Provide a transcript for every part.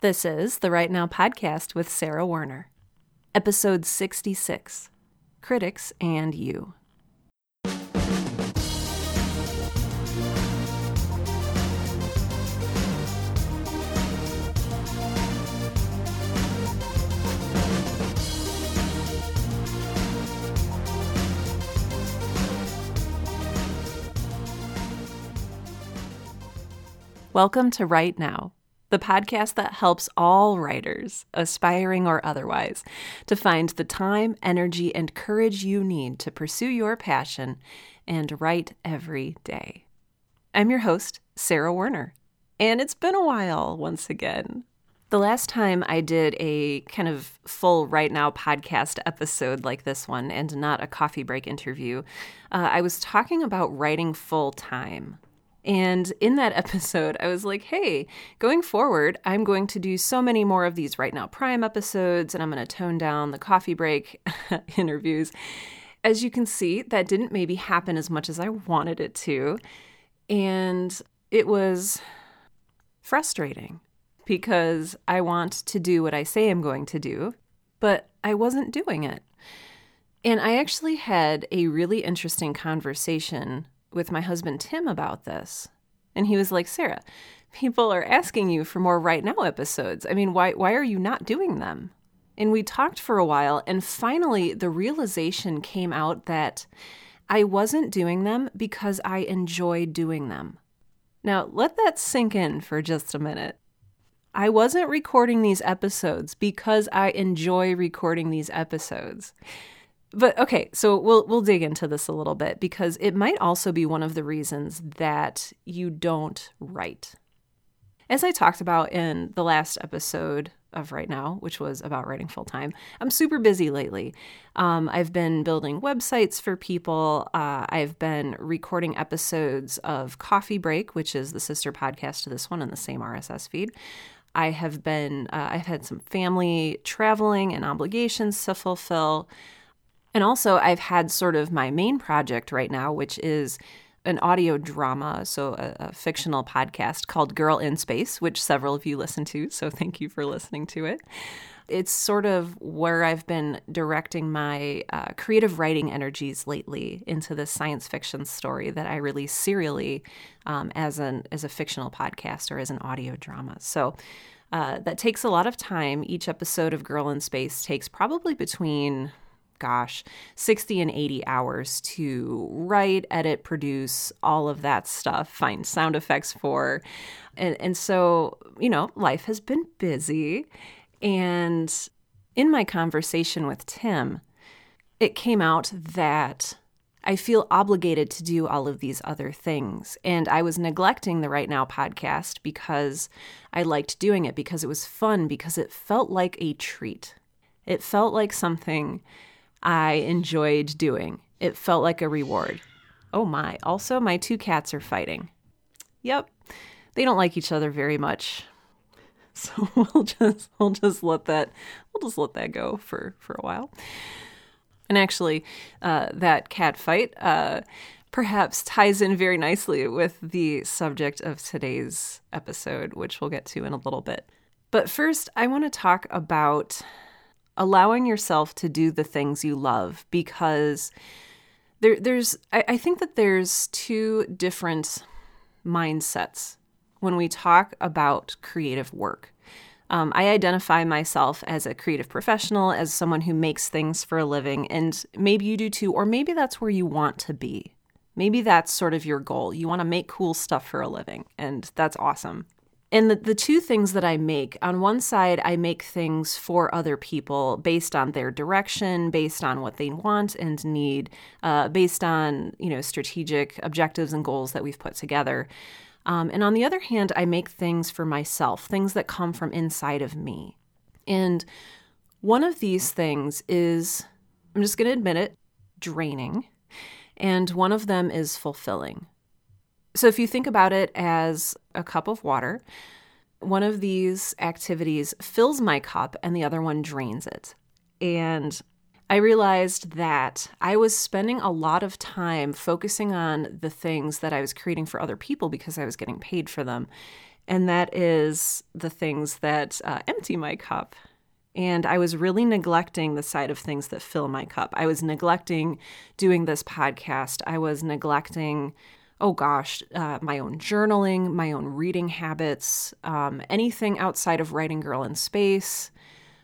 This is the Write Now podcast with Sarah Werner, episode 66 Critics and You. Welcome to Write Now, the podcast that helps all writers, aspiring or otherwise, to find the time, energy, and courage you need to pursue your passion and write every day. I'm your host, Sarah Werner, and it's been a while once again. The last time I did a kind of full Write Now podcast episode like this one and not a coffee break interview, uh, I was talking about writing full time. And in that episode, I was like, hey, going forward, I'm going to do so many more of these Write Now Prime episodes, and I'm going to tone down the coffee break interviews. As you can see, that didn't maybe happen as much as I wanted it to. And it was frustrating because I want to do what I say I'm going to do, but I wasn't doing it. And I actually had a really interesting conversation with my husband Tim about this. And he was like, Sarah, people are asking you for more Write Now episodes. I mean, why why are you not doing them? And we talked for a while and finally the realization came out that I wasn't doing them because I enjoy doing them. Now, let that sink in for just a minute. I wasn't recording these episodes because I enjoy recording these episodes. But okay, so we'll we'll dig into this a little bit because it might also be one of the reasons that you don't write. As I talked about in the last episode of Write Now, which was about writing full time, I'm super busy lately. Um, I've been building websites for people. Uh, I've been recording episodes of Coffee Break, which is the sister podcast to this one in the same RSS feed. I have been, uh, I've had some family traveling and obligations to fulfill. And also, I've had sort of my main project right now, which is an audio drama, so a, a, fictional podcast called Girl in Space, which several of you listen to. So thank you for listening to it. It's sort of where I've been directing my uh, creative writing energies lately into this science fiction story that I release serially um, as an as a fictional podcast or as an audio drama. So. Uh, that takes a lot of time. Each episode of Girl in Space takes probably between gosh, 60 and 80 hours to write, edit, produce, all of that stuff, find sound effects for. And, and so, you know, life has been busy. And in my conversation with Tim, it came out that I feel obligated to do all of these other things. And I was neglecting the Write Now podcast because I liked doing it, because it was fun, because it felt like a treat. It felt like something I enjoyed doing. It felt like a reward. Oh my. Also, my two cats are fighting. Yep. They don't like each other very much. So we'll just we'll just let that we'll just let that go for for a while. And actually, uh, that cat fight uh, perhaps ties in very nicely with the subject of today's episode, which we'll get to in a little bit. But first, I want to talk about allowing yourself to do the things you love because there, there's I, I think that there's two different mindsets when we talk about creative work. Um, I identify myself as a creative professional, as someone who makes things for a living, and maybe you do too, or maybe that's where you want to be. Maybe that's sort of your goal. You want to make cool stuff for a living, and that's awesome. And the, the two things that I make on one side, I make things for other people based on their direction, based on what they want and need, uh, based on you know strategic objectives and goals that we've put together. Um, and on the other hand, I make things for myself, things that come from inside of me. And one of these things is, I'm just going to admit it, draining. And one of them is fulfilling. So if you think about it as a cup of water, one of these activities fills my cup and the other one drains it. And I realized that I was spending a lot of time focusing on the things that I was creating for other people because I was getting paid for them. and that is the things that uh, empty my cup. And I was really neglecting the side of things that fill my cup. I was neglecting doing this podcast. I was neglecting, oh gosh, uh, my own journaling, my own reading habits, um, anything outside of Writing Girl in Space.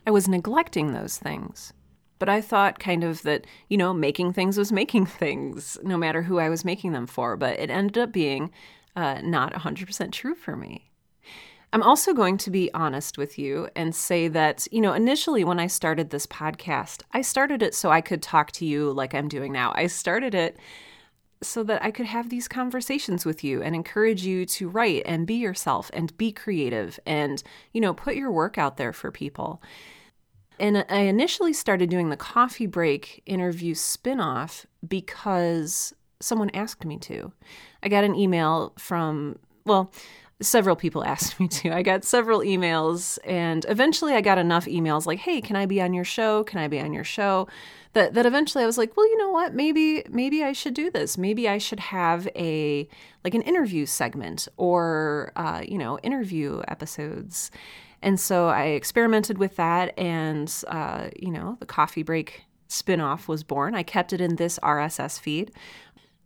I was neglecting those things. But I thought kind of that, you know, making things was making things, no matter who I was making them for. But it ended up being uh, not 100% true for me. I'm also going to be honest with you and say that, you know, initially when I started this podcast, I started it so I could talk to you like I'm doing now. I started it so that I could have these conversations with you and encourage you to write and be yourself and be creative and, you know, put your work out there for people. And I initially started doing the coffee break interview spinoff because someone asked me to. I got an email from, well, several people asked me to. I got several emails, and eventually I got enough emails like, "Hey, can I be on your show? Can I be on your show?" That that eventually I was like, "Well, you know what? Maybe maybe I should do this. Maybe I should have a like an interview segment or uh, you know interview episodes." And so I experimented with that, and uh, you know, the coffee break spinoff was born. I kept it in this RSS feed,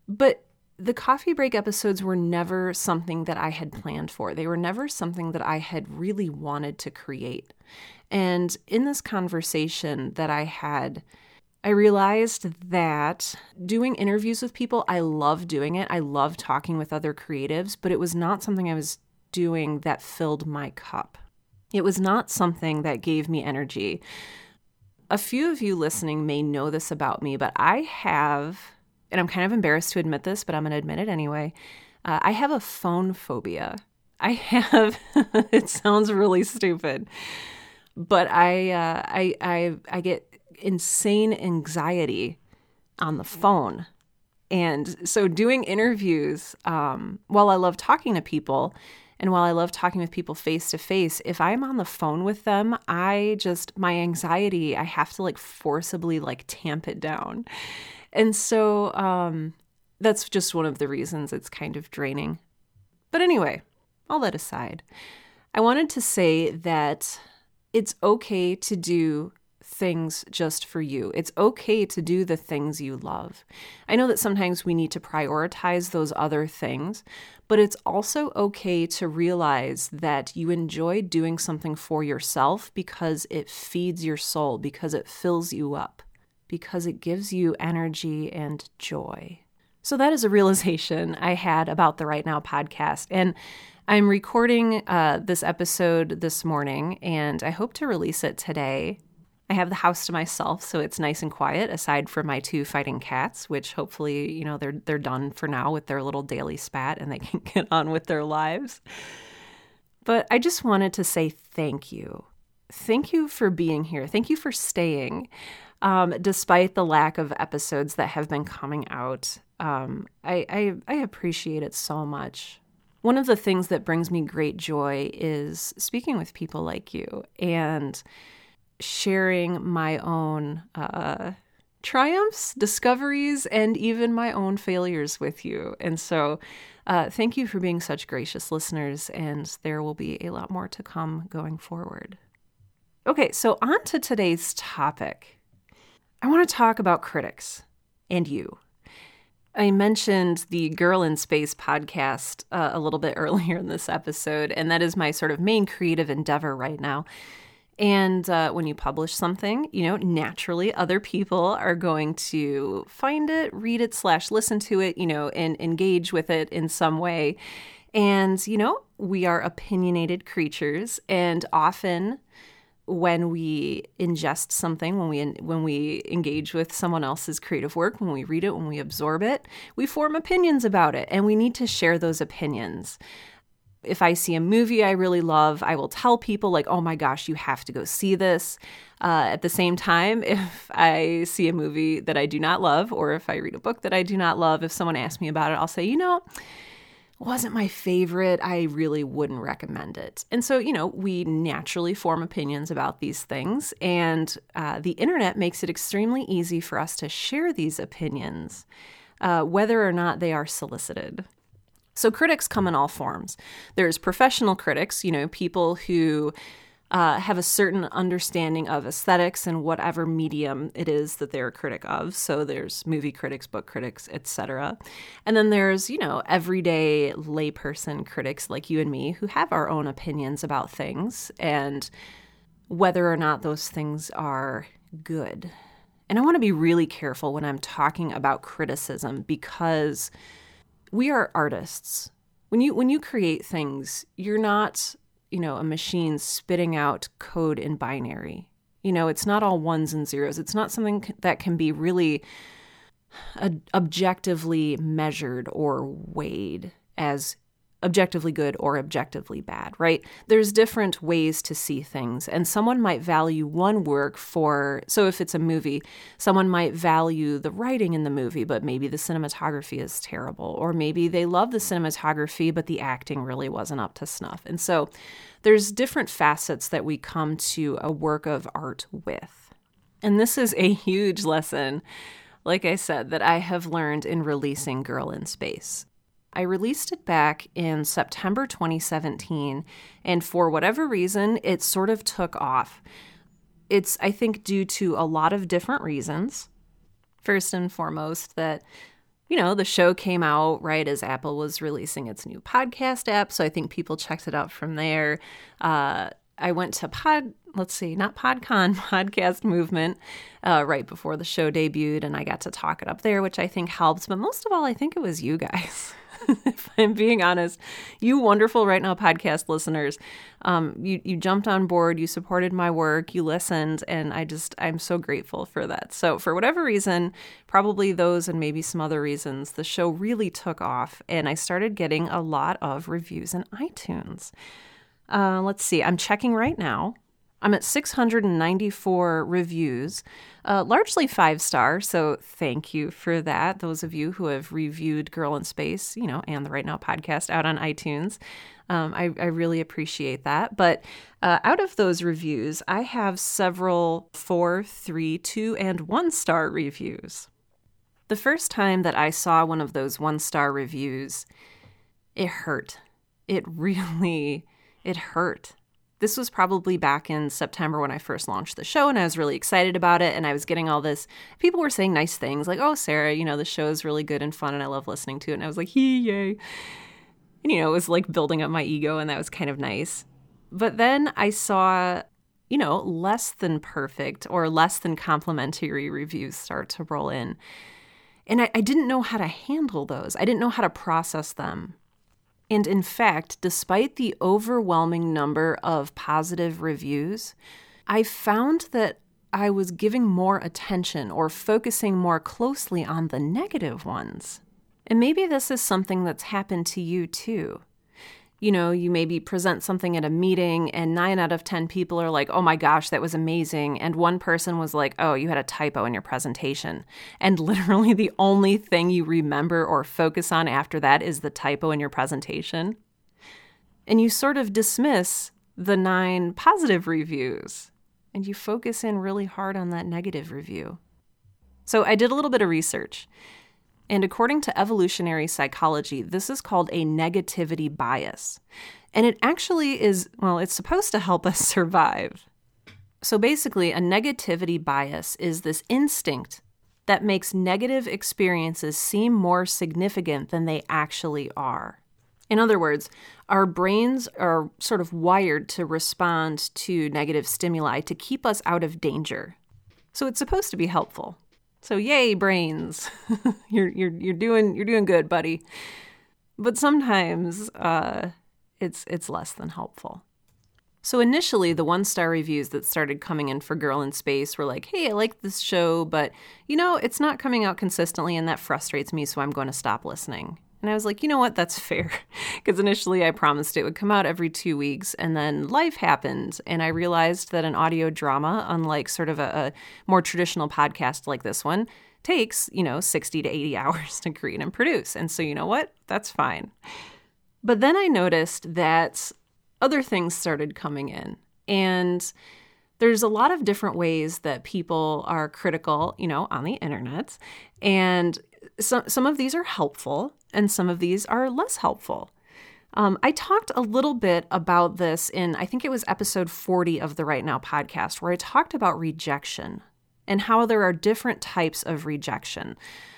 but the coffee break episodes were never something that I had planned for. They were never something that I had really wanted to create. And in this conversation that I had, I realized that doing interviews with people, I love doing it. I love talking with other creatives, but it was not something I was doing that filled my cup. It was not something that gave me energy. A few of you listening may know this about me, but I have, and I'm kind of embarrassed to admit this, but I'm going to admit it anyway. Uh, I have a phone phobia. I have, it sounds really stupid, but I, uh, I, I, I get insane anxiety on the phone. And so doing interviews, um, while I love talking to people, and while I love talking with people face to face, if I'm on the phone with them, I just, my anxiety, I have to like forcibly like tamp it down. And so um, that's just one of the reasons it's kind of draining. But anyway, all that aside, I wanted to say that it's okay to do things just for you. It's okay to do the things you love. I know that sometimes we need to prioritize those other things, but it's also okay to realize that you enjoy doing something for yourself because it feeds your soul, because it fills you up, because it gives you energy and joy. So, that is a realization I had about the Write Now podcast. And I'm recording uh, this episode this morning, and I hope to release it today. I have the house to myself, so it's nice and quiet, aside from my two fighting cats, which hopefully, you know, they're they're done for now with their little daily spat and they can get on with their lives. But I just wanted to say thank you. Thank you for being here. Thank you for staying. Um, despite the lack of episodes that have been coming out, um, I, I, I appreciate it so much. One of the things that brings me great joy is speaking with people like you and sharing my own uh, triumphs, discoveries, and even my own failures with you. And so, uh, thank you for being such gracious listeners, and there will be a lot more to come going forward. Okay, so on to today's topic. I want to talk about critics and you. I mentioned the Girl in Space podcast uh, a little bit earlier in this episode, and that is my sort of main creative endeavor right now. And uh, when you publish something, you know, naturally other people are going to find it, read it, slash listen to it, you know, and engage with it in some way. And, you know, we are opinionated creatures. And often when we ingest something, when we when we engage with someone else's creative work, when we read it, when we absorb it, we form opinions about it, and we need to share those opinions if I see a movie I really love, I will tell people, like, oh my gosh, you have to go see this. Uh, at the same time, if I see a movie that I do not love, or if I read a book that I do not love, if someone asks me about it, I'll say, you know, wasn't my favorite. I really wouldn't recommend it. And so, you know, we naturally form opinions about these things, and uh, the internet makes it extremely easy for us to share these opinions, uh, whether or not they are solicited. So critics come in all forms. There's professional critics, you know, people who uh, have a certain understanding of aesthetics and whatever medium it is that they're a critic of. So there's movie critics, book critics, etc. And then there's, you know, everyday layperson critics like you and me who have our own opinions about things and whether or not those things are good. And I want to be really careful when I'm talking about criticism because we are artists. When you when you create things, you're not you know, a machine spitting out code in binary. You know, it's not all ones and zeros. It's not something that can be really objectively measured or weighed as objectively good or objectively bad, right? There's different ways to see things, and someone might value one work for, so if it's a movie, someone might value the writing in the movie, but maybe the cinematography is terrible, or maybe they love the cinematography, but the acting really wasn't up to snuff. And so there's different facets that we come to a work of art with. And this is a huge lesson like I said, that I have learned in releasing Girl in Space. I released it back in September 2017, and for whatever reason, it sort of took off. It's, I think, due to a lot of different reasons. First and foremost, that, you know, the show came out right as Apple was releasing its new podcast app, so I think people checked it out from there. Uh, I went to Pod, let's see, not PodCon, Podcast Movement, uh, right before the show debuted, and I got to talk it up there, which I think helped. But most of all, I think it was you guys. if I'm being honest, you wonderful Write Now podcast listeners, um, you you jumped on board, you supported my work, you listened, and I just I'm so grateful for that. So for whatever reason, probably those and maybe some other reasons, the show really took off, and I started getting a lot of reviews in iTunes. Uh, let's see, I'm checking right now. I'm at 694 reviews, uh, largely five star. So thank you for that. Those of you who have reviewed Girl in Space, you know, and the Write Now podcast out on iTunes. Um, I, I, really appreciate that. But uh, out of those reviews, I have several four, three, two, and one star reviews. The first time that I saw one of those one star reviews, it hurt. It really, it hurt this was probably back in September when I first launched the show, and I was really excited about it. And I was getting all this, people were saying nice things like, oh, Sarah, you know, the show is really good and fun, and I love listening to it. And I was like, hee, yay. And, you know, it was like building up my ego, and that was kind of nice. But then I saw, you know, less than perfect or less than complimentary reviews start to roll in. And I, I didn't know how to handle those, I didn't know how to process them. And in fact, despite the overwhelming number of positive reviews, I found that I was giving more attention or focusing more closely on the negative ones. And maybe this is something that's happened to you too you know, you maybe present something at a meeting and nine out of 10 people are like, oh my gosh, that was amazing. And one person was like, oh, you had a typo in your presentation. And literally the only thing you remember or focus on after that is the typo in your presentation. And you sort of dismiss the nine positive reviews and you focus in really hard on that negative review. So I did a little bit of research and according to evolutionary psychology, this is called a negativity bias. And it actually is, well, it's supposed to help us survive. So basically, a negativity bias is this instinct that makes negative experiences seem more significant than they actually are. In other words, our brains are sort of wired to respond to negative stimuli to keep us out of danger. So it's supposed to be helpful. So yay, brains. you're you're you're doing you're doing good, buddy. But sometimes uh, it's it's less than helpful. So initially, the one star reviews that started coming in for Girl in Space were like, "Hey, I like this show, but you know, it's not coming out consistently, and that frustrates me. So I'm going to stop listening." And I was like, you know what? That's fair. Because initially I promised it would come out every two weeks, and then life happened. And I realized that an audio drama, unlike sort of a, a, more traditional podcast like this one, takes, you know, 60 to 80 hours to create and produce. And so, you know what? That's fine. But then I noticed that other things started coming in. And there's a lot of different ways that people are critical, you know, on the internet. And some some of these are helpful and some of these are less helpful. Um, I talked a little bit about this in, I think it was episode 40 of the Write Now podcast, where I talked about rejection and how there are different types of rejection.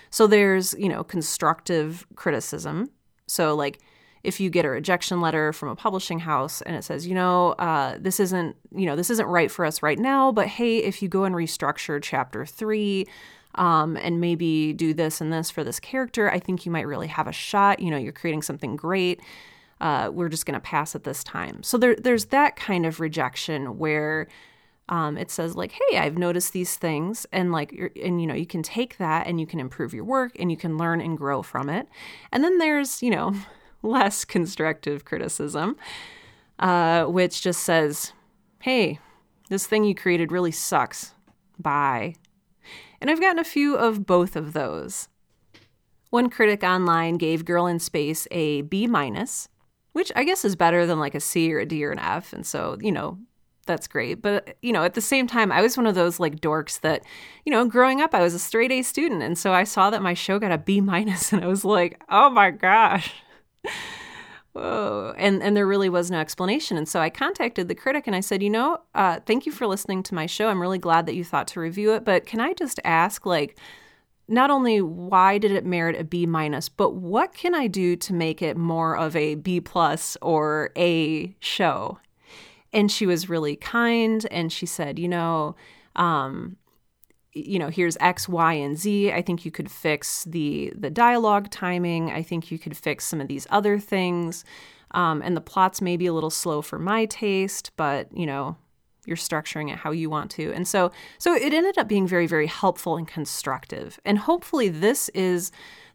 So there's, you know, constructive criticism. So, like, if you get a rejection letter from a publishing house and it says, you know, uh, this isn't, you know, this isn't right for us right now, but hey, if you go and restructure chapter three, um, and maybe do this and this for this character, I think you might really have a shot. You know, you're creating something great uh, we're just going to pass at this time. So there, there's that kind of rejection where um, it says like, hey, I've noticed these things, and like, and you know, you can take that and you can improve your work and you can learn and grow from it. And then there's you know less constructive criticism, uh, which just says, hey, this thing you created really sucks. Bye. And I've gotten a few of both of those. One critic online gave Girl in Space a B minus, which I guess is better than like a C or a D or an F. And so, you know, that's great. But, you know, at the same time, I was one of those like dorks that, you know, growing up, I was a straight A student. And so I saw that my show got a B minus and I was like, oh my gosh. Whoa. And, and there really was no explanation. And so I contacted the critic and I said, you know, uh, thank you for listening to my show. I'm really glad that you thought to review it. But can I just ask, like, not only why did it merit a B minus, but what can I do to make it more of a B plus or A show? And she was really kind and she said, you know, um, you know, here's X, Y, and Z. I think you could fix the the dialogue timing. I think you could fix some of these other things. Um, and the plots may be a little slow for my taste, but you know, you're structuring it how you want to. And so so it ended up being very very helpful and constructive. And hopefully this is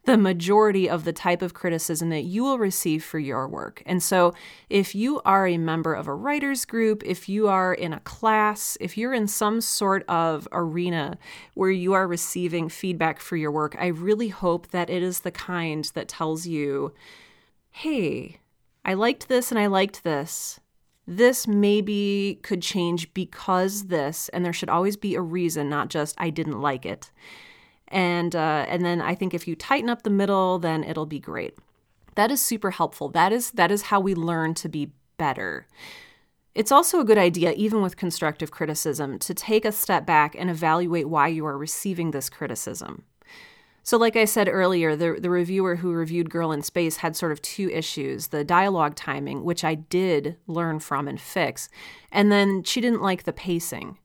the majority of the type of criticism that you will receive for your work. And so, if you are a member of a writers group, if you are in a class, if you're in some sort of arena where you are receiving feedback for your work, I really hope that it is the kind that tells you, hey, I liked this and I liked this this maybe could change because this, and there should always be a reason, not just I didn't like it. And uh, and then I think if you tighten up the middle, then it'll be great. That is super helpful. That is that is how we learn to be better. It's also a good idea, even with constructive criticism, to take a step back and evaluate why you are receiving this criticism. So, like I said earlier, the, the reviewer who reviewed Girl in Space had sort of two issues the dialogue timing, which I did learn from and fix, and then she didn't like the pacing.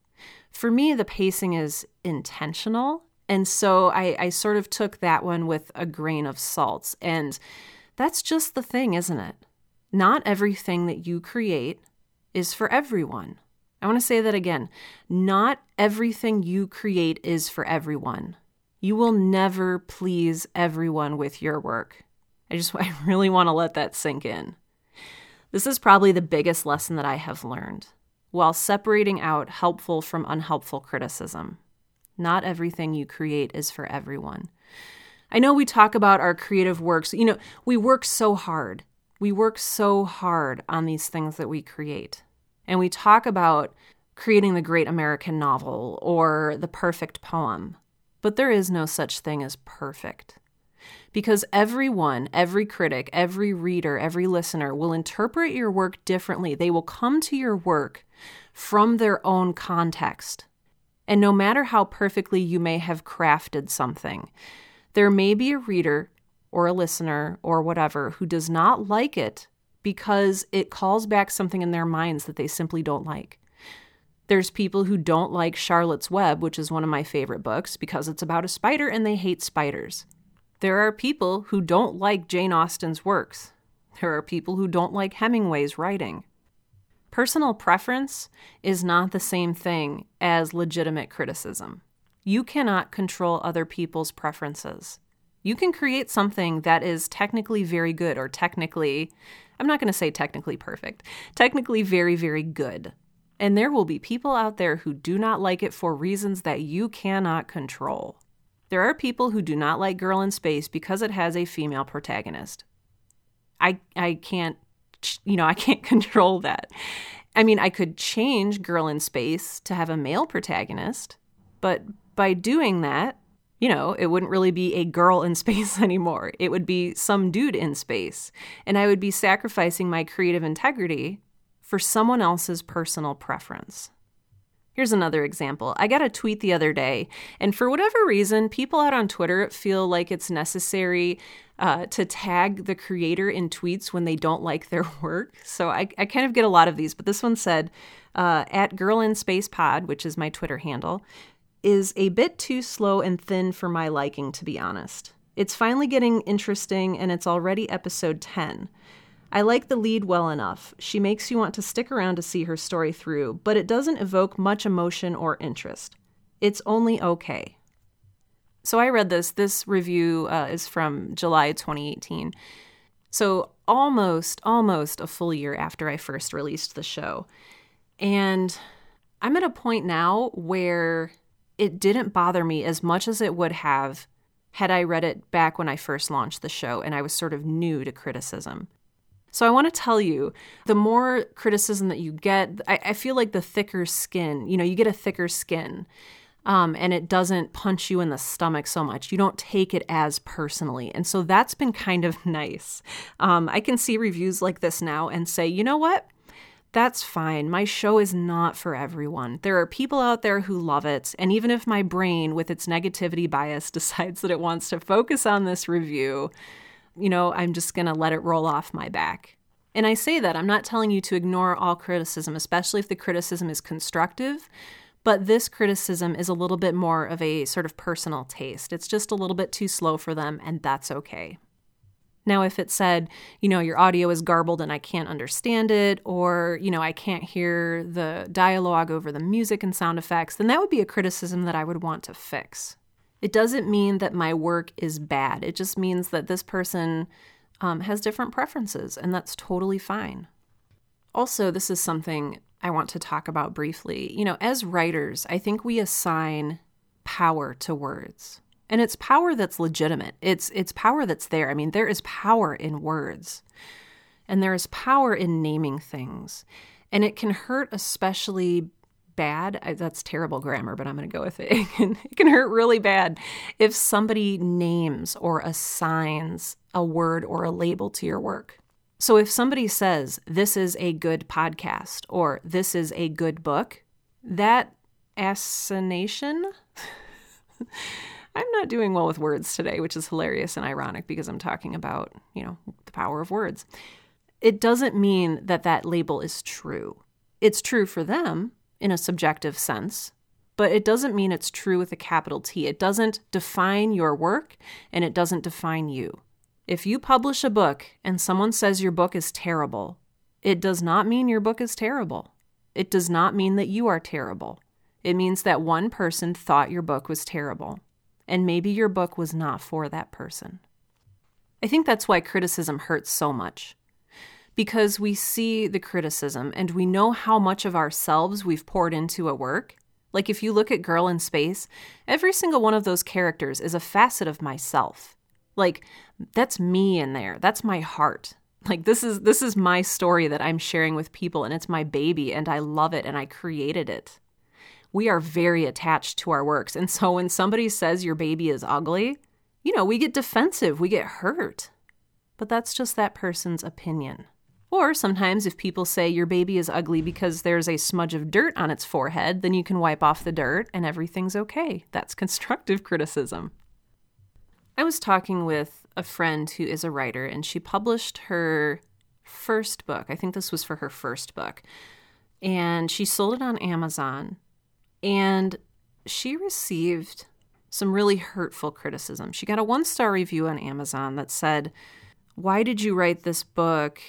For me, the pacing is intentional. And so I, I sort of took that one with a grain of salt. And that's just the thing, isn't it? Not everything that you create is for everyone. I want to say that again. Not everything you create is for everyone. You will never please everyone with your work. I just, I really want to let that sink in. This is probably the biggest lesson that I have learned while separating out helpful from unhelpful criticism. Not everything you create is for everyone. I know we talk about our creative works. You know, we work so hard. We work so hard on these things that we create. And we talk about creating the great American novel or the perfect poem. But there is no such thing as perfect. Because everyone, every critic, every reader, every listener will interpret your work differently. They will come to your work from their own context. And no matter how perfectly you may have crafted something, there may be a reader or a listener or whatever who does not like it because it calls back something in their minds that they simply don't like. There's people who don't like Charlotte's Web, which is one of my favorite books, because it's about a spider and they hate spiders. There are people who don't like Jane Austen's works. There are people who don't like Hemingway's writing. Personal preference is not the same thing as legitimate criticism. You cannot control other people's preferences. You can create something that is technically very good, or technically, I'm not going to say technically perfect, technically very, very good. And there will be people out there who do not like it for reasons that you cannot control. There are people who do not like Girl in Space because it has a female protagonist. I I can't you know, I can't control that. I mean, I could change Girl in Space to have a male protagonist, but by doing that, you know, it wouldn't really be a girl in space anymore. It would be some dude in space. And I would be sacrificing my creative integrity for someone else's personal preference. Here's another example. I got a tweet the other day, and for whatever reason, people out on Twitter feel like it's necessary uh, to tag the creator in tweets when they don't like their work. So I, I kind of get a lot of these, but this one said, uh, at Girl in Space Pod, which is my Twitter handle, is a bit too slow and thin for my liking, to be honest. It's finally getting interesting, and it's already episode 10. I like the lead well enough. She makes you want to stick around to see her story through, but it doesn't evoke much emotion or interest. It's only okay. So I read this. This review uh, is from July 2018. So almost, almost a full year after I first released the show. And I'm at a point now where it didn't bother me as much as it would have had I read it back when I first launched the show and I was sort of new to criticism. So I want to tell you the more criticism that you get, I, I, feel like the thicker skin, you know, you get a thicker skin um, and it doesn't punch you in the stomach so much. You don't take it as personally. And so that's been kind of nice. Um, I can see reviews like this now and say, you know what? That's fine. My show is not for everyone. There are people out there who love it. And even if my brain, with its negativity bias, decides that it wants to focus on this review, you know, I'm just going to let it roll off my back. And I say that I'm not telling you to ignore all criticism, especially if the criticism is constructive. But this criticism is a little bit more of a sort of personal taste. It's just a little bit too slow for them, and that's okay. Now, if it said, you know, your audio is garbled and I can't understand it, or, you know, I can't hear the dialogue over the music and sound effects, then that would be a criticism that I would want to fix. It doesn't mean that my work is bad. It just means that this person um, has different preferences, and that's totally fine. Also, this is something I want to talk about briefly. You know, as writers, I think we assign power to words and it's power that's legitimate. It's it's power that's there. I mean, there is power in words. And there is power in naming things. And it can hurt especially bad. I, that's terrible grammar, but I'm going to go with it. It can, it can hurt really bad if somebody names or assigns a word or a label to your work. So if somebody says, this is a good podcast or this is a good book, that assignation I'm not doing well with words today, which is hilarious and ironic because I'm talking about, you know, the power of words. It doesn't mean that that label is true. It's true for them in a subjective sense, but it doesn't mean it's true with a capital T. It doesn't define your work and it doesn't define you. If you publish a book and someone says your book is terrible, it does not mean your book is terrible. It does not mean that you are terrible. It means that one person thought your book was terrible and maybe your book was not for that person. I think that's why criticism hurts so much. Because we see the criticism and we know how much of ourselves we've poured into a work. Like if you look at Girl in Space, every single one of those characters is a facet of myself. Like that's me in there. That's my heart. Like this is this is my story that I'm sharing with people and it's my baby and I love it and I created it we are very attached to our works. And so when somebody says your baby is ugly, you know, we get defensive, we get hurt. But that's just that person's opinion. Or sometimes if people say your baby is ugly because there's a smudge of dirt on its forehead, then you can wipe off the dirt and everything's okay. That's constructive criticism. I was talking with a friend who is a writer, and she published her first book. I think this was for her first book. And she sold it on Amazon. And she received some really hurtful criticism. She got a one star review on Amazon that said, Why did you write this book?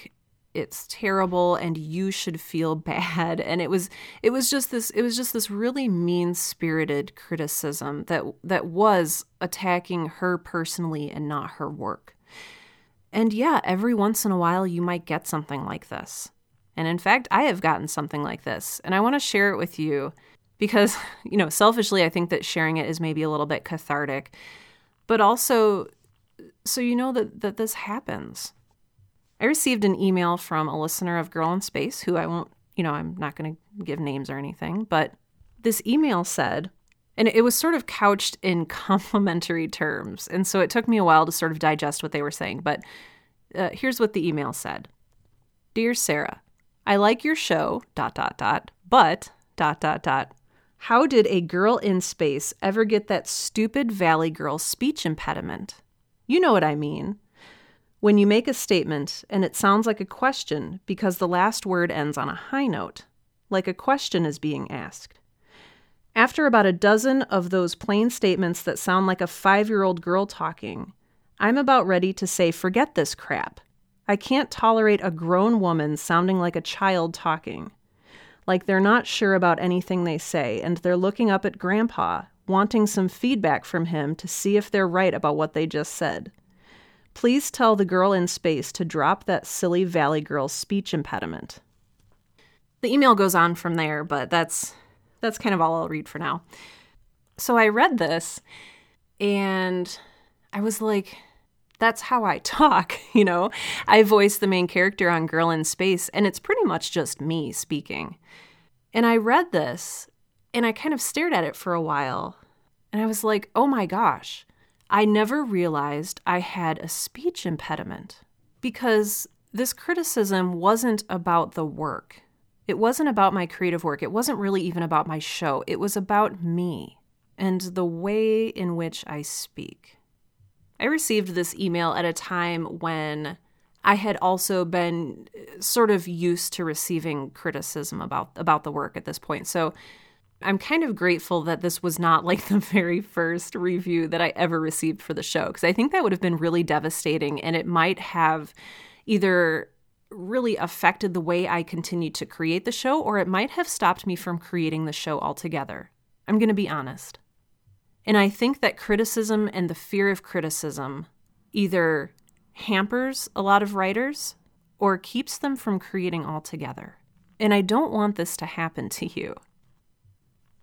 It's terrible and you should feel bad. And it was it was just this it was just this really mean-spirited criticism that that was attacking her personally and not her work. And yeah, every once in a while you might get something like this. And in fact, I have gotten something like this, and I want to share it with you because, you know, selfishly, I think that sharing it is maybe a little bit cathartic, but also so you know that, that this happens. I received an email from a listener of Girl in Space who I won't, you know, I'm not going to give names or anything, but this email said, And it was sort of couched in complimentary terms. And so it took me a while to sort of digest what they were saying. But uh, here's what the email said Dear Sarah, I like your show, dot, dot, dot, but, dot, dot, dot. How did a girl in space ever get that stupid Valley Girl speech impediment? You know what I mean. When you make a statement and it sounds like a question because the last word ends on a high note, like a question is being asked. After about a dozen of those plain statements that sound like a five year old girl talking, I'm about ready to say, forget this crap. I can't tolerate a grown woman sounding like a child talking. Like they're not sure about anything they say, and they're looking up at Grandpa, wanting some feedback from him to see if they're right about what they just said. Please tell the girl in space to drop that silly Valley Girl speech impediment. The email goes on from there, but that's that's kind of all I'll read for now. So I read this and I was like, that's how I talk, you know? I voice the main character on Girl in Space, and it's pretty much just me speaking. And I read this and I kind of stared at it for a while, and I was like, oh my gosh, I never realized I had a speech impediment because this criticism wasn't about the work. It wasn't about my creative work. It wasn't really even about my show. It was about me and the way in which I speak. I received this email at a time when I had also been uh, sort of used to receiving criticism about about the work at this point. So I'm kind of grateful that this was not like the very first review that I ever received for the show because I think that would have been really devastating and it might have either really affected the way I continued to create the show or it might have stopped me from creating the show altogether. I'm going to be honest. And I think that criticism and the fear of criticism either hampers a lot of writers or keeps them from creating altogether. And I don't want this to happen to you.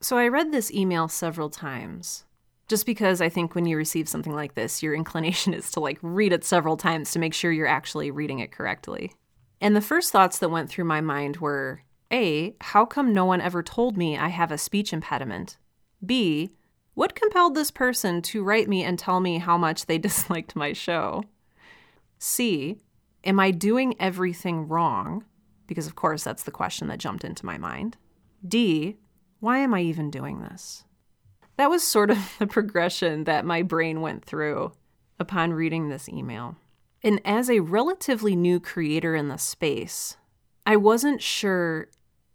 So I read this email several times just because I think when you receive something like this, your inclination is to like read it several times to make sure you're actually reading it correctly. And the first thoughts that went through my mind were A, how come no one ever told me I have a speech impediment? B, what compelled this person to write me and tell me how much they disliked my show? C, am I doing everything wrong? Because, of course, that's the question that jumped into my mind. D, why am I even doing this? That was sort of the progression that my brain went through upon reading this email. And as a relatively new creator in the space, I wasn't sure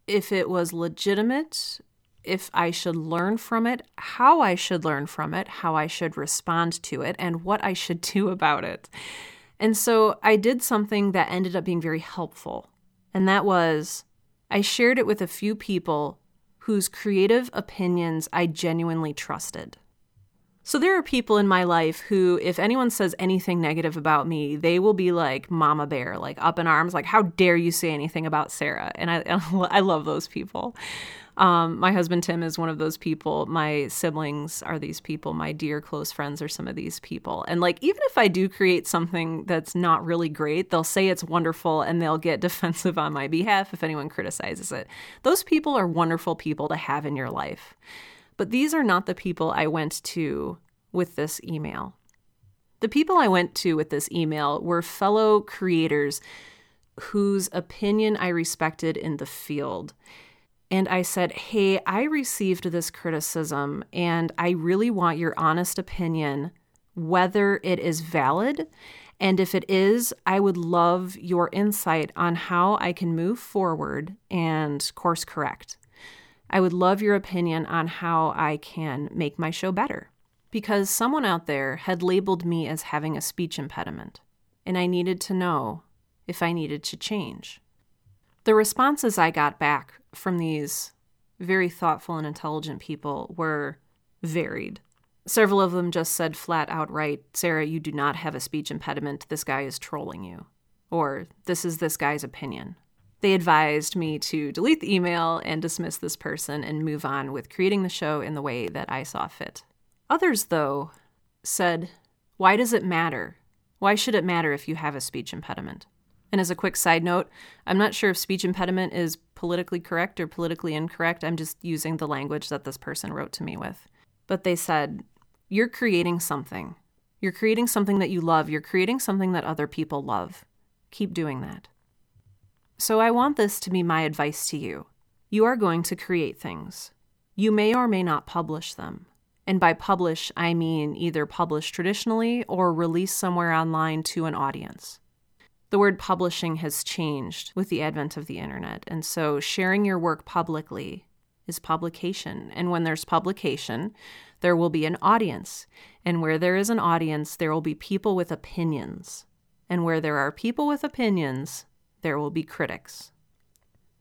if it was legitimate, if I should learn from it, how I should learn from it, how I should respond to it, and what I should do about it. And so I did something that ended up being very helpful. And that was I shared it with a few people whose creative opinions I genuinely trusted. So there are people in my life who, if anyone says anything negative about me, they will be like mama bear, like up in arms, like, how dare you say anything about Sarah? And I, I love those people. Um, my husband Tim is one of those people. My siblings are these people. My dear close friends are some of these people. And like, even if I do create something that's not really great, they'll say it's wonderful and they'll get defensive on my behalf if anyone criticizes it. Those people are wonderful people to have in your life. But these are not the people I went to with this email. The people I went to with this email were fellow creators whose opinion I respected in the field and I said, Hey, I received this criticism and I really want your honest opinion whether it is valid. And if it is, I would love your insight on how I can move forward and course correct. I would love your opinion on how I can make my show better. Because someone out there had labeled me as having a speech impediment, and I needed to know if I needed to change. The responses I got back from these very thoughtful and intelligent people were varied. Several of them just said flat outright, Sarah, you do not have a speech impediment. This guy is trolling you. Or, this is this guy's opinion. They advised me to delete the email and dismiss this person and move on with creating the show in the way that I saw fit. Others, though, said, Why does it matter? Why should it matter if you have a speech impediment? And as a quick side note, I'm not sure if speech impediment is politically correct or politically incorrect. I'm just using the language that this person wrote to me with. but they said, You're creating something. You're creating something that you love. You're creating something that other people love. Keep doing that. So I want this to be my advice to you. You are going to create things. You may or may not publish them. And by publish, I mean either publish traditionally or release somewhere online to an audience. The word publishing has changed with the advent of the internet, and so sharing your work publicly is publication. And when there's publication, there will be an audience. And where there is an audience, there will be people with opinions. And where there are people with opinions, there will be critics.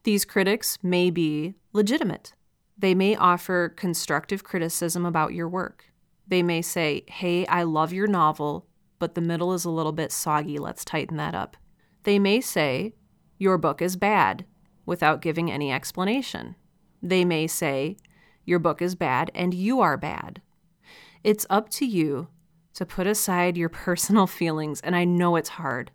These critics may be legitimate. They may offer constructive criticism about your work. They may say, Hey, I love your novel, but the middle is a little bit soggy. Let's tighten that up. They may say, Your book is bad, without giving any explanation. They may say, Your book is bad and you are bad. It's up to you to put aside your personal feelings, and I know it's hard.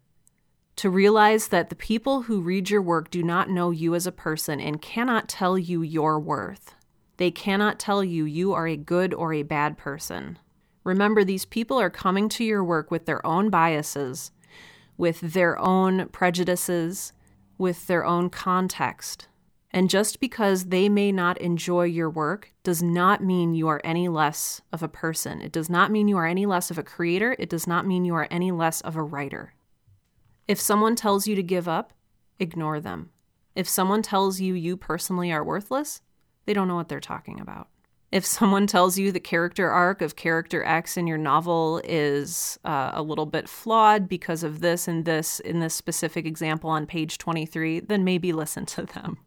To realize that the people who read your work do not know you as a person and cannot tell you your worth. They cannot tell you you are a good or a bad person. Remember, these people are coming to your work with their own biases, with their own prejudices, with their own context. And just because they may not enjoy your work does not mean you are any less of a person. It does not mean you are any less of a creator. It does not mean you are any less of a writer. If someone tells you to give up, ignore them. If someone tells you you personally are worthless, they don't know what they're talking about. If someone tells you the character arc of character X in your novel is uh, a little bit flawed because of this and this in this specific example on page 23, then maybe listen to them.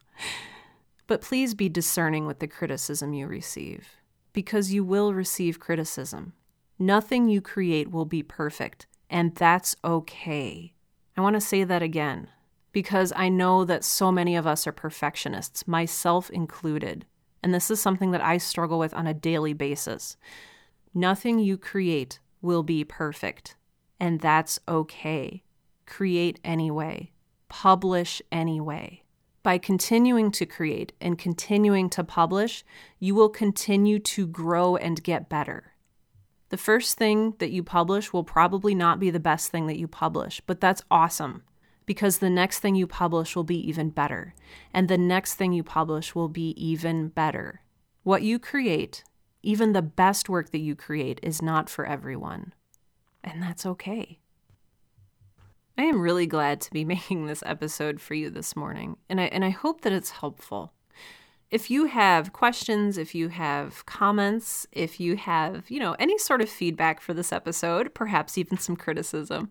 But please be discerning with the criticism you receive, because you will receive criticism. Nothing you create will be perfect, and that's okay. I want to say that again, because I know that so many of us are perfectionists, myself included. And this is something that I struggle with on a daily basis. Nothing you create will be perfect, and that's okay. Create anyway, publish anyway. By continuing to create and continuing to publish, you will continue to grow and get better. The first thing that you publish will probably not be the best thing that you publish, but that's awesome because the next thing you publish will be even better, and the next thing you publish will be even better. What you create, even the best work that you create, is not for everyone, and that's okay. I am really glad to be making this episode for you this morning, and I, and I hope that it's helpful. If you have questions, if you have comments, if you have, you know, any sort of feedback for this episode, perhaps even some criticism,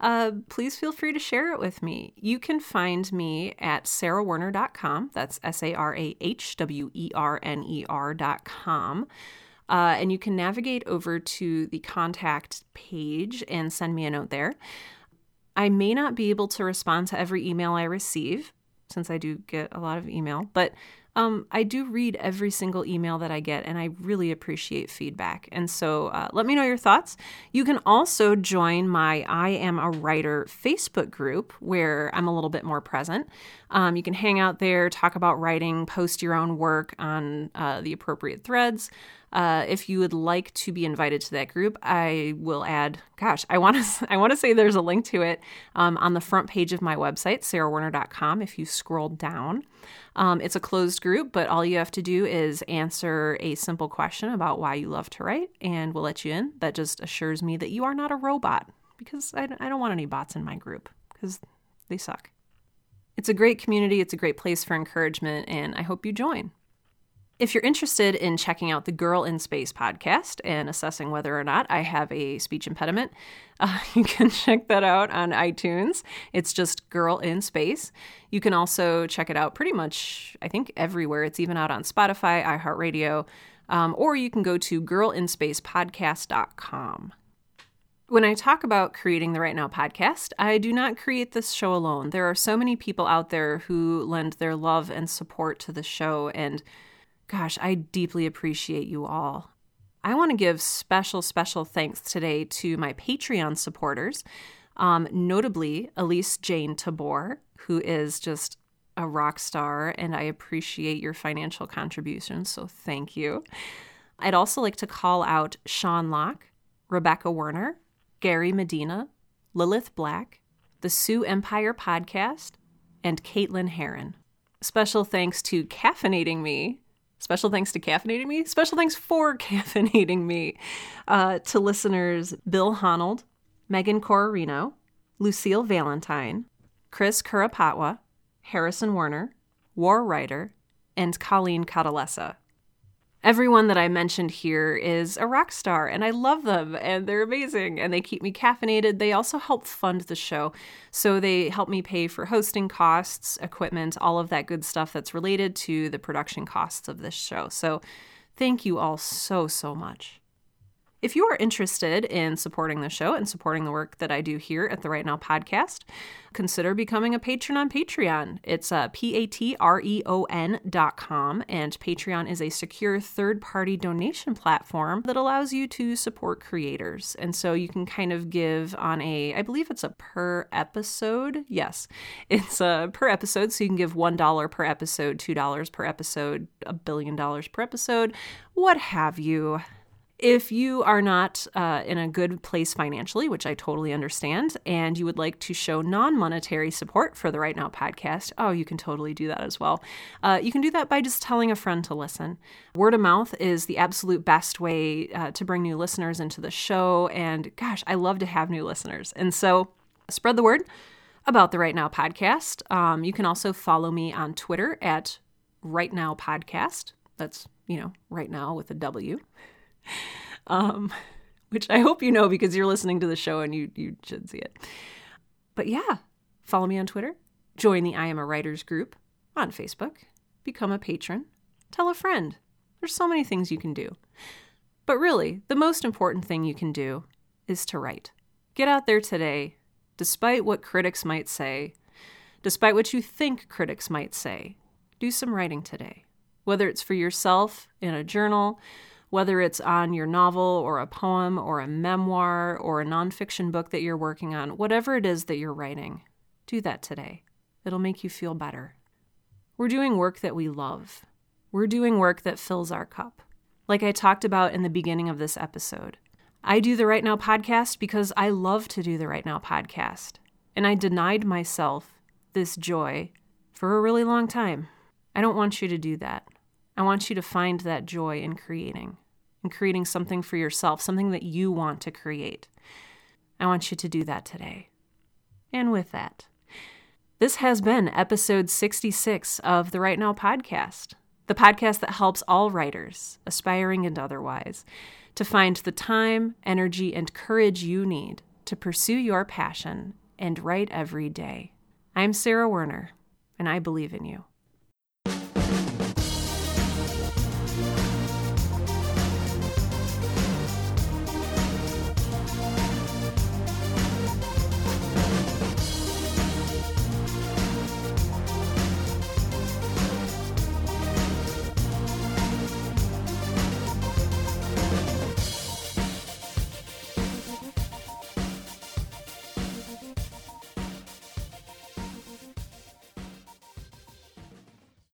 uh, please feel free to share it with me. You can find me at sarahwerner.com. That's S A R A H W E R N E R.com. Uh, and you can navigate over to the contact page and send me a note there. I may not be able to respond to every email I receive since I do get a lot of email, but um, I do read every single email that I get, and I really appreciate feedback. And so uh, let me know your thoughts. You can also join my I Am a Writer Facebook group where I'm a little bit more present. Um, you can hang out there, talk about writing, post your own work on uh, the appropriate threads. Uh, if you would like to be invited to that group, I will add. Gosh, I want to. I want to say there's a link to it um, on the front page of my website, sarahwerner.com. If you scroll down, um, it's a closed group, but all you have to do is answer a simple question about why you love to write, and we'll let you in. That just assures me that you are not a robot, because I, I don't want any bots in my group because they suck. It's a great community. It's a great place for encouragement, and I hope you join. If you're interested in checking out the Girl in Space podcast and assessing whether or not I have a speech impediment, uh, you can check that out on iTunes. It's just Girl in Space. You can also check it out pretty much, I think, everywhere. It's even out on Spotify, iHeartRadio, um, or you can go to girlinspacepodcast.com. When I talk about creating the Write Now podcast, I do not create this show alone. There are so many people out there who lend their love and support to the show, and Gosh, I deeply appreciate you all. I want to give special, special thanks today to my Patreon supporters, um, notably Elise Jane Tabor, who is just a rock star, and I appreciate your financial contributions, so thank you. I'd also like to call out Sean Locke, Rebecca Werner, Gary Medina, Lilith Black, the Sioux Empire Podcast, and Caitlin Heron. Special thanks to Caffeinating Me. Special thanks to Caffeinating Me. Special thanks for Caffeinating Me uh, to listeners Bill Honold, Megan Corarino, Lucille Valentine, Chris Kurapatwa, Harrison Werner, War Writer, and Colleen Catalessa. Everyone that I mentioned here is a rock star, and I love them, and they're amazing, and they keep me caffeinated. They also help fund the show. So they help me pay for hosting costs, equipment, all of that good stuff that's related to the production costs of this show. So thank you all so, so much. If you are interested in supporting the show and supporting the work that I do here at the Write Now podcast, consider becoming a patron on Patreon. It's uh, P-A-T-R-E-O-N dot com, and Patreon is a secure third-party donation platform that allows you to support creators. And so you can kind of give on a, I believe it's a per episode. Yes, it's a per episode, so you can give $1 per episode, $2 per episode, a billion dollars per episode, what have you. If you are not uh, in a good place financially, which I totally understand, and you would like to show non monetary support for the Write Now podcast, oh, you can totally do that as well. Uh, you can do that by just telling a friend to listen. Word of mouth is the absolute best way uh, to bring new listeners into the show. And gosh, I love to have new listeners. And so spread the word about the Write Now podcast. Um, you can also follow me on Twitter at Write Now Podcast. That's, you know, write now with a W um, which I hope you know because you're listening to the show and you you should see it. But yeah, follow me on Twitter, join the I Am a Writers group on Facebook, become a patron, tell a friend. There's so many things you can do. But really, the most important thing you can do is to write. Get out there today, despite what critics might say, despite what you think critics might say. Do some writing today. Whether it's for yourself in a journal, whether it's on your novel or a poem or a memoir or a nonfiction book that you're working on, whatever it is that you're writing, do that today. It'll make you feel better. We're doing work that we love. We're doing work that fills our cup. Like I talked about in the beginning of this episode, I do the Write Now podcast because I love to do the Write Now podcast. And I denied myself this joy for a really long time. I don't want you to do that. I want you to find that joy in creating, in creating something for yourself, something that you want to create. I want you to do that today. And with that, this has been episode 66 of the Write Now podcast, the podcast that helps all writers, aspiring and otherwise, to find the time, energy, and courage you need to pursue your passion and write every day. I'm Sarah Werner, and I believe in you.